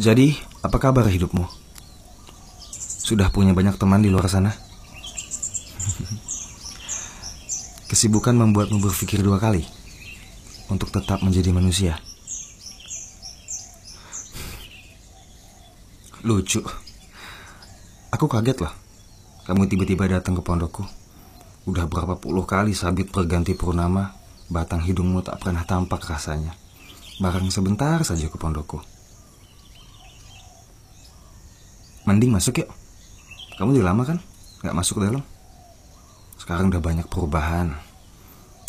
Jadi, apa kabar hidupmu? Sudah punya banyak teman di luar sana? Kesibukan membuatmu berpikir dua kali untuk tetap menjadi manusia. Lucu. Aku kaget loh. Kamu tiba-tiba datang ke pondokku. Udah berapa puluh kali sabit perganti purnama, batang hidungmu tak pernah tampak rasanya. Barang sebentar saja ke pondokku. Mending masuk yuk. Kamu udah lama kan? Gak masuk ke dalam? Sekarang udah banyak perubahan.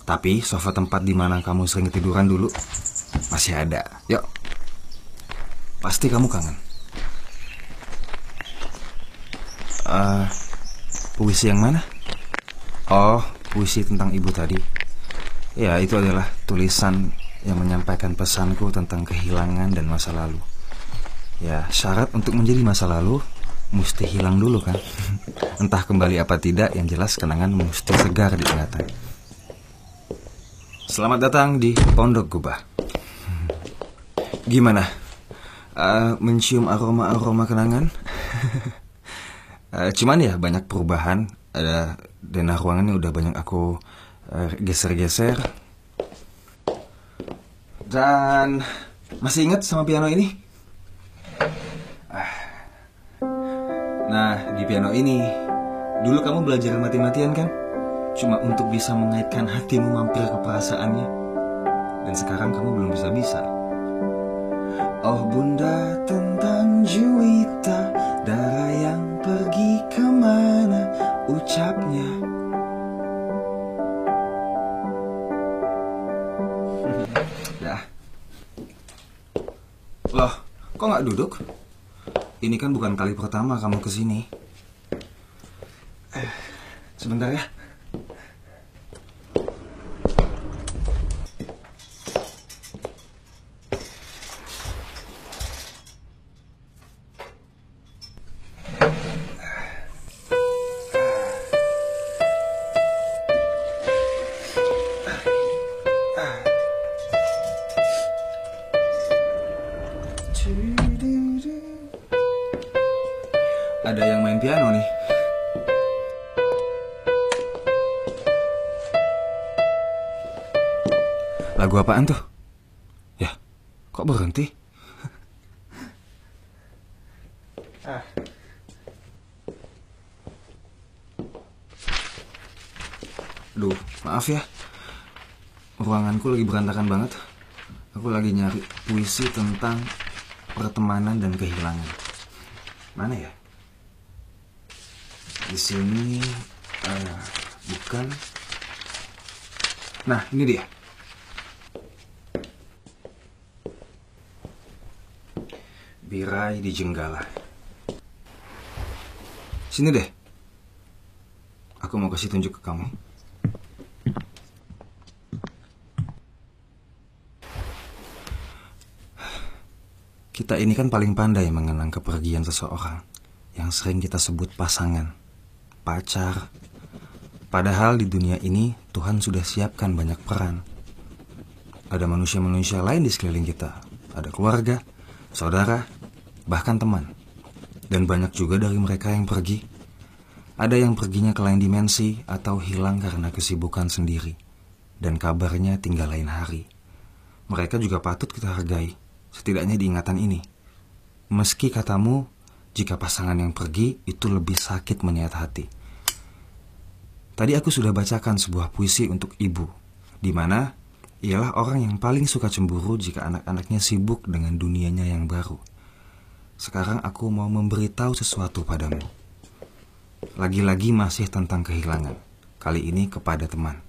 Tapi sofa tempat di mana kamu sering tiduran dulu masih ada. Yuk. Pasti kamu kangen. Uh, puisi yang mana? Oh, puisi tentang ibu tadi. Ya, itu adalah tulisan yang menyampaikan pesanku tentang kehilangan dan masa lalu. Ya, syarat untuk menjadi masa lalu mesti hilang dulu kan Entah kembali apa tidak Yang jelas kenangan mesti segar di ingatan Selamat datang di Pondok Gubah Gimana? Uh, mencium aroma-aroma kenangan? uh, cuman ya banyak perubahan Ada denah ruangannya udah banyak aku uh, geser-geser Dan masih ingat sama piano ini? Nah, di piano ini, dulu kamu belajar mati-matian kan? Cuma untuk bisa mengaitkan hatimu mampir ke perasaannya. Dan sekarang kamu belum bisa-bisa. Oh bunda tentang Juwita Dara yang pergi ke mana ucapnya Ya Loh, kok nggak duduk? Ini kan bukan kali pertama kamu ke sini. Eh, sebentar ya. Ada yang main piano nih. Lagu apaan tuh? Ya, kok berhenti? ah. Duh, maaf ya. Ruanganku lagi berantakan banget. Aku lagi nyari puisi tentang pertemanan dan kehilangan. Mana ya? Di sini uh, bukan. Nah, ini dia. Birai di Jenggala. Sini deh. Aku mau kasih tunjuk ke kamu. Kita ini kan paling pandai mengenang kepergian seseorang yang sering kita sebut pasangan, pacar. Padahal di dunia ini Tuhan sudah siapkan banyak peran. Ada manusia-manusia lain di sekeliling kita, ada keluarga, saudara, bahkan teman. Dan banyak juga dari mereka yang pergi. Ada yang perginya ke lain dimensi atau hilang karena kesibukan sendiri. Dan kabarnya tinggal lain hari. Mereka juga patut kita hargai, setidaknya di ingatan ini. Meski katamu, jika pasangan yang pergi itu lebih sakit menyayat hati. Tadi aku sudah bacakan sebuah puisi untuk ibu, di mana ialah orang yang paling suka cemburu jika anak-anaknya sibuk dengan dunianya yang baru. Sekarang aku mau memberitahu sesuatu padamu. Lagi-lagi masih tentang kehilangan, kali ini kepada teman.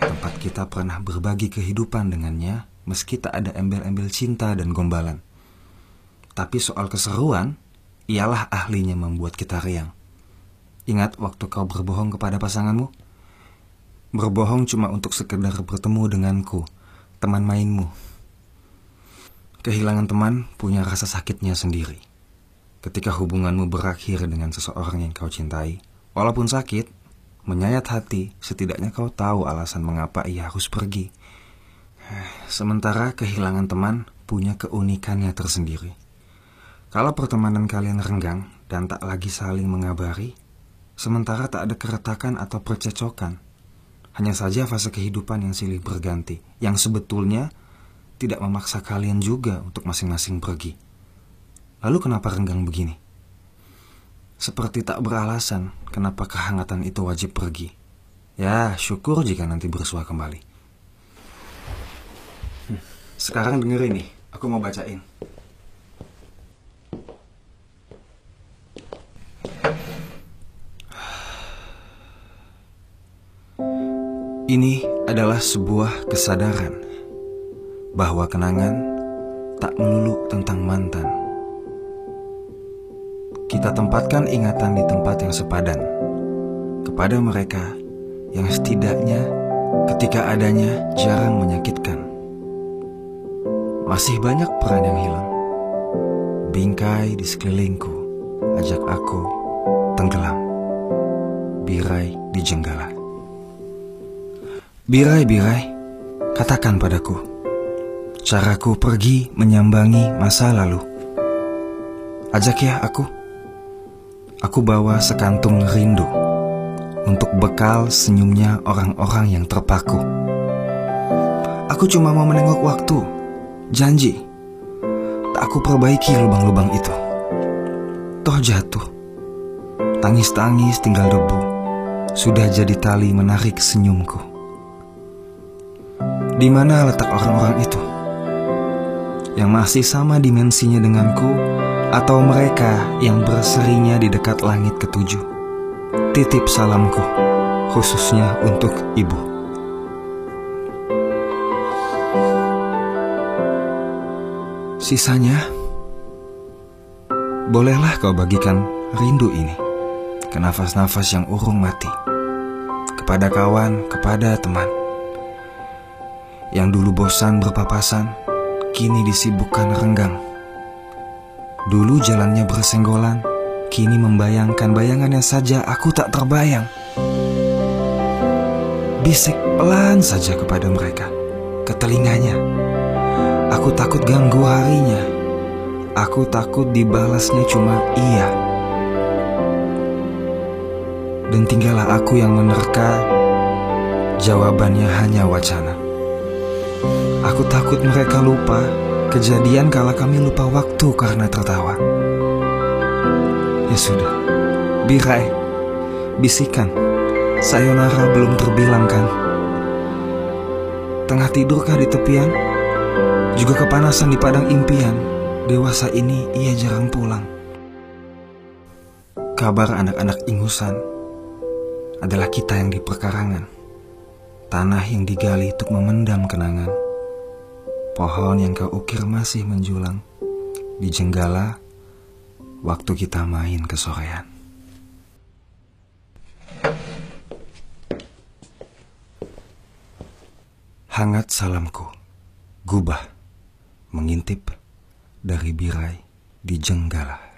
Tempat kita pernah berbagi kehidupan dengannya, meski tak ada embel-embel cinta dan gombalan. Tapi soal keseruan, ialah ahlinya membuat kita riang. Ingat waktu kau berbohong kepada pasanganmu? Berbohong cuma untuk sekedar bertemu denganku, teman mainmu. Kehilangan teman punya rasa sakitnya sendiri. Ketika hubunganmu berakhir dengan seseorang yang kau cintai, walaupun sakit, menyayat hati, setidaknya kau tahu alasan mengapa ia harus pergi. Sementara kehilangan teman punya keunikannya tersendiri. Kalau pertemanan kalian renggang dan tak lagi saling mengabari, sementara tak ada keretakan atau percecokan, hanya saja fase kehidupan yang silih berganti, yang sebetulnya tidak memaksa kalian juga untuk masing-masing pergi. Lalu kenapa renggang begini? Seperti tak beralasan kenapa kehangatan itu wajib pergi. Ya, syukur jika nanti bersua kembali. Sekarang dengerin nih, aku mau bacain. Ini adalah sebuah kesadaran bahwa kenangan tak melulu tentang mantan. Kita tempatkan ingatan di tempat yang sepadan kepada mereka yang setidaknya ketika adanya jarang menyakitkan. Masih banyak peran yang hilang. Bingkai di sekelilingku ajak aku tenggelam. Birai di jenggala. Birai, birai, katakan padaku, caraku pergi menyambangi masa lalu. Ajak ya aku. Aku bawa sekantung rindu untuk bekal senyumnya orang-orang yang terpaku. Aku cuma mau menengok waktu, janji. Tak aku perbaiki lubang-lubang itu. Toh jatuh. Tangis-tangis tinggal debu. Sudah jadi tali menarik senyumku. Di mana letak orang-orang itu? Yang masih sama dimensinya denganku atau mereka yang berserinya di dekat langit ketujuh? Titip salamku, khususnya untuk ibu. Sisanya, bolehlah kau bagikan rindu ini ke nafas-nafas yang urung mati, kepada kawan, kepada teman yang dulu bosan berpapasan, kini disibukkan renggang. Dulu jalannya bersenggolan, kini membayangkan bayangannya saja aku tak terbayang. Bisik pelan saja kepada mereka, ke telinganya. Aku takut ganggu harinya. Aku takut dibalasnya cuma iya. Dan tinggallah aku yang menerka, jawabannya hanya wacana. Aku takut mereka lupa kejadian kala kami lupa waktu karena tertawa. Ya sudah, birai, bisikan, sayonara belum terbilang kan? Tengah tidurkah di tepian? Juga kepanasan di padang impian, dewasa ini ia jarang pulang. Kabar anak-anak ingusan adalah kita yang di perkarangan, tanah yang digali untuk memendam kenangan. Pohon yang kau ukir masih menjulang di jenggala waktu kita main ke sorean. Hangat salamku, gubah, mengintip dari birai di jenggala.